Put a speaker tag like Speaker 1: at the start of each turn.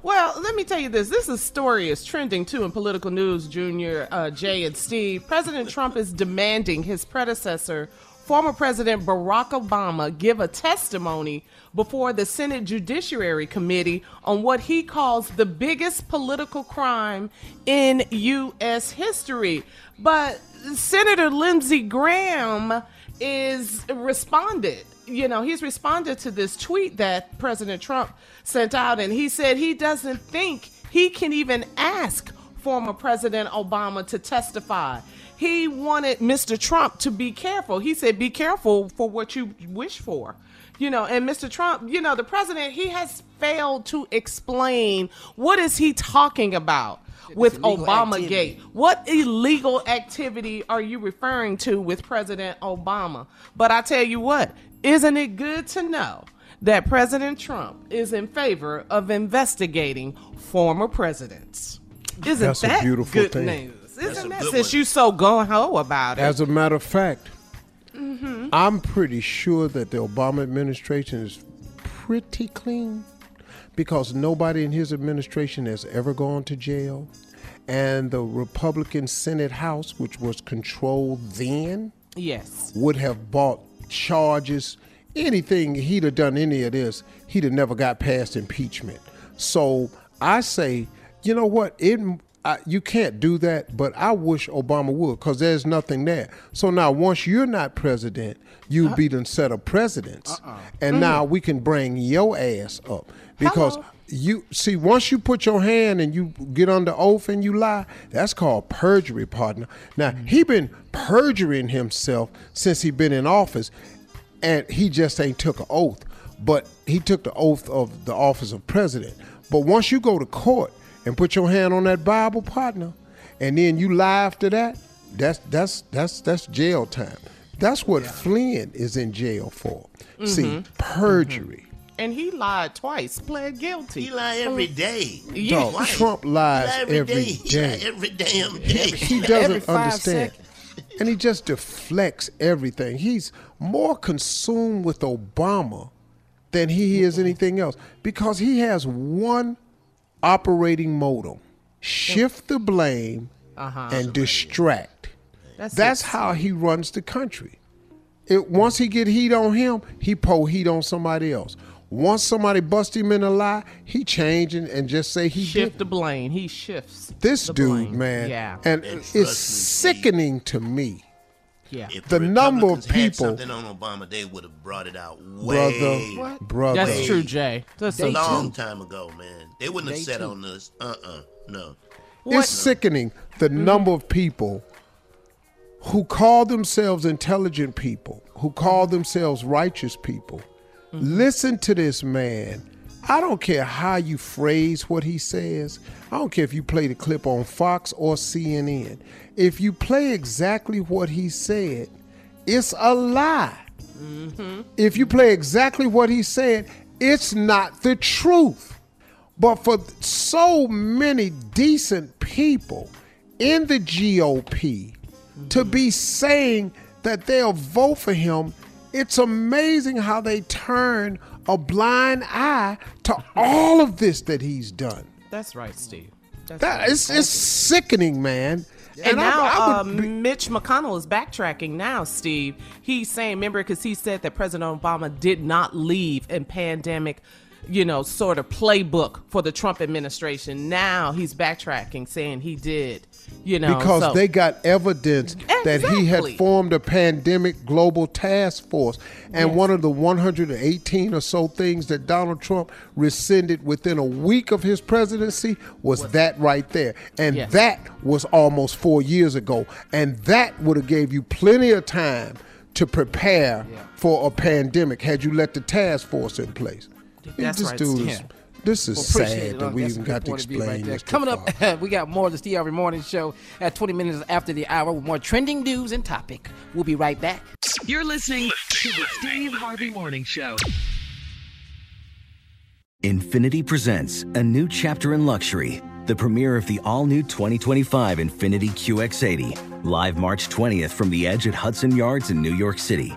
Speaker 1: Well, let me tell you this. This is story is trending too in political news. Junior, uh, Jay, and Steve. President Trump is demanding his predecessor, former President Barack Obama, give a testimony before the Senate Judiciary Committee on what he calls the biggest political crime in U.S. history. But Senator Lindsey Graham is responded you know, he's responded to this tweet that President Trump sent out, and he said he doesn't think he can even ask former President Obama to testify. He wanted Mr. Trump to be careful. He said, Be careful for what you wish for. You know, and Mr. Trump, you know, the president, he has failed to explain what is he talking about with Obama Gate. What illegal activity are you referring to with President Obama? But I tell you what, isn't it good to know that President Trump is in favor of investigating former presidents? Isn't
Speaker 2: That's
Speaker 1: that
Speaker 2: a beautiful
Speaker 1: good
Speaker 2: thing.
Speaker 1: news? Isn't
Speaker 2: a
Speaker 1: that since
Speaker 2: one.
Speaker 1: you so gung ho about it?
Speaker 2: As a matter of fact,
Speaker 1: Mhm.
Speaker 2: I'm pretty sure that the Obama administration is pretty clean because nobody in his administration has ever gone to jail. And the Republican Senate House, which was controlled then,
Speaker 1: Yes.
Speaker 2: would have bought charges. Anything he'd have done any of this, he'd have never got past impeachment. So I say, you know what? It I, you can't do that, but I wish Obama would because there's nothing there. So now, once you're not president, you be the set of presidents, and Mm. now we can bring your ass up because you see once you put your hand and you get under oath and you lie, that's called perjury, partner. Now he been perjuring himself since he been in office, and he just ain't took an oath, but he took the oath of the office of president. But once you go to court and put your hand on that Bible, partner, and then you lie after that, that's that's that's that's jail time. That's what Flynn is in jail for. See,
Speaker 1: Mhm.
Speaker 2: perjury.
Speaker 1: and he lied twice, pled guilty.
Speaker 3: He lied every day.
Speaker 1: Yeah.
Speaker 2: Dog, Trump lies
Speaker 3: He lie every
Speaker 2: every
Speaker 3: day.
Speaker 2: Day.
Speaker 3: every damn day.
Speaker 2: He doesn't understand. And he just deflects everything. He's more consumed with Obama than he is anything else because he has one operating modem shift the blame
Speaker 1: Uh-huh.
Speaker 2: and distract.
Speaker 1: That's
Speaker 2: That's, how he runs the country. It, once he get heat on him, he pull heat on somebody else. Once somebody bust him in a lie, he change and, and just say he
Speaker 1: Shift
Speaker 2: did.
Speaker 1: the blame. He shifts.
Speaker 2: This
Speaker 1: the
Speaker 2: dude,
Speaker 1: blame.
Speaker 2: man,
Speaker 1: Yeah.
Speaker 2: and
Speaker 3: And
Speaker 2: it's
Speaker 3: me,
Speaker 2: sickening to me.
Speaker 1: Yeah.
Speaker 3: If
Speaker 2: The number of
Speaker 3: Republicans had
Speaker 2: people-
Speaker 3: something on Obama, they would have brought it out way,
Speaker 2: Brother, brother.
Speaker 1: That's true, Jay. That's
Speaker 3: a long
Speaker 1: true.
Speaker 3: time ago, man. They wouldn't have sat on this. Uh, uh no.
Speaker 2: It's sickening the number of people who call themselves intelligent people, who call themselves righteous people. Listen to this man. I don't care how you phrase what he says. I don't care if you play the clip on Fox or CNN. If you play exactly what he said, it's a lie. Mm-hmm. If you play exactly what he said, it's not the truth. But for so many decent people in the GOP to be mm-hmm. saying that they'll vote for him, it's amazing how they turn a blind eye to all of this that he's done.
Speaker 1: That's right, Steve. That's
Speaker 2: That,
Speaker 1: right.
Speaker 2: it's, it's sickening, man.
Speaker 1: And,
Speaker 2: I-
Speaker 1: now
Speaker 2: I
Speaker 1: uh,
Speaker 2: be-
Speaker 1: Mitch McConnell is backtracking now, Steve. He's saying, remember, because he said that President Obama did not leave in pandemic, you know, sort of playbook for the Trump administration. Now he's backtracking, saying he did, you know.
Speaker 2: because
Speaker 1: so-
Speaker 2: they got evidence that he had formed a pandemic global task force. And one of the 118 or so things that Donald Trump rescinded within a week of his presidency was that right there. And
Speaker 1: Yes.
Speaker 2: that was almost four years ago. And that would have gave you plenty of time to prepare for a pandemic had you let the task force in place.
Speaker 4: That's
Speaker 2: this
Speaker 4: right,
Speaker 2: dude is, this is
Speaker 4: Well,
Speaker 2: sad
Speaker 4: it,
Speaker 2: that we
Speaker 4: That's
Speaker 2: even got to
Speaker 4: point of
Speaker 2: explain
Speaker 4: right
Speaker 2: this.
Speaker 4: Coming
Speaker 2: Fox.
Speaker 4: up, we got more of the Steve Harvey Morning Show at 20 minutes after the hour with more trending news and topic. We'll be right back.
Speaker 5: You're listening to the Steve Harvey Morning Show.
Speaker 6: Infiniti presents a new chapter in luxury, the premiere of the all new 2025 Infiniti QX80, live March 20th from the edge at Hudson Yards in New York City,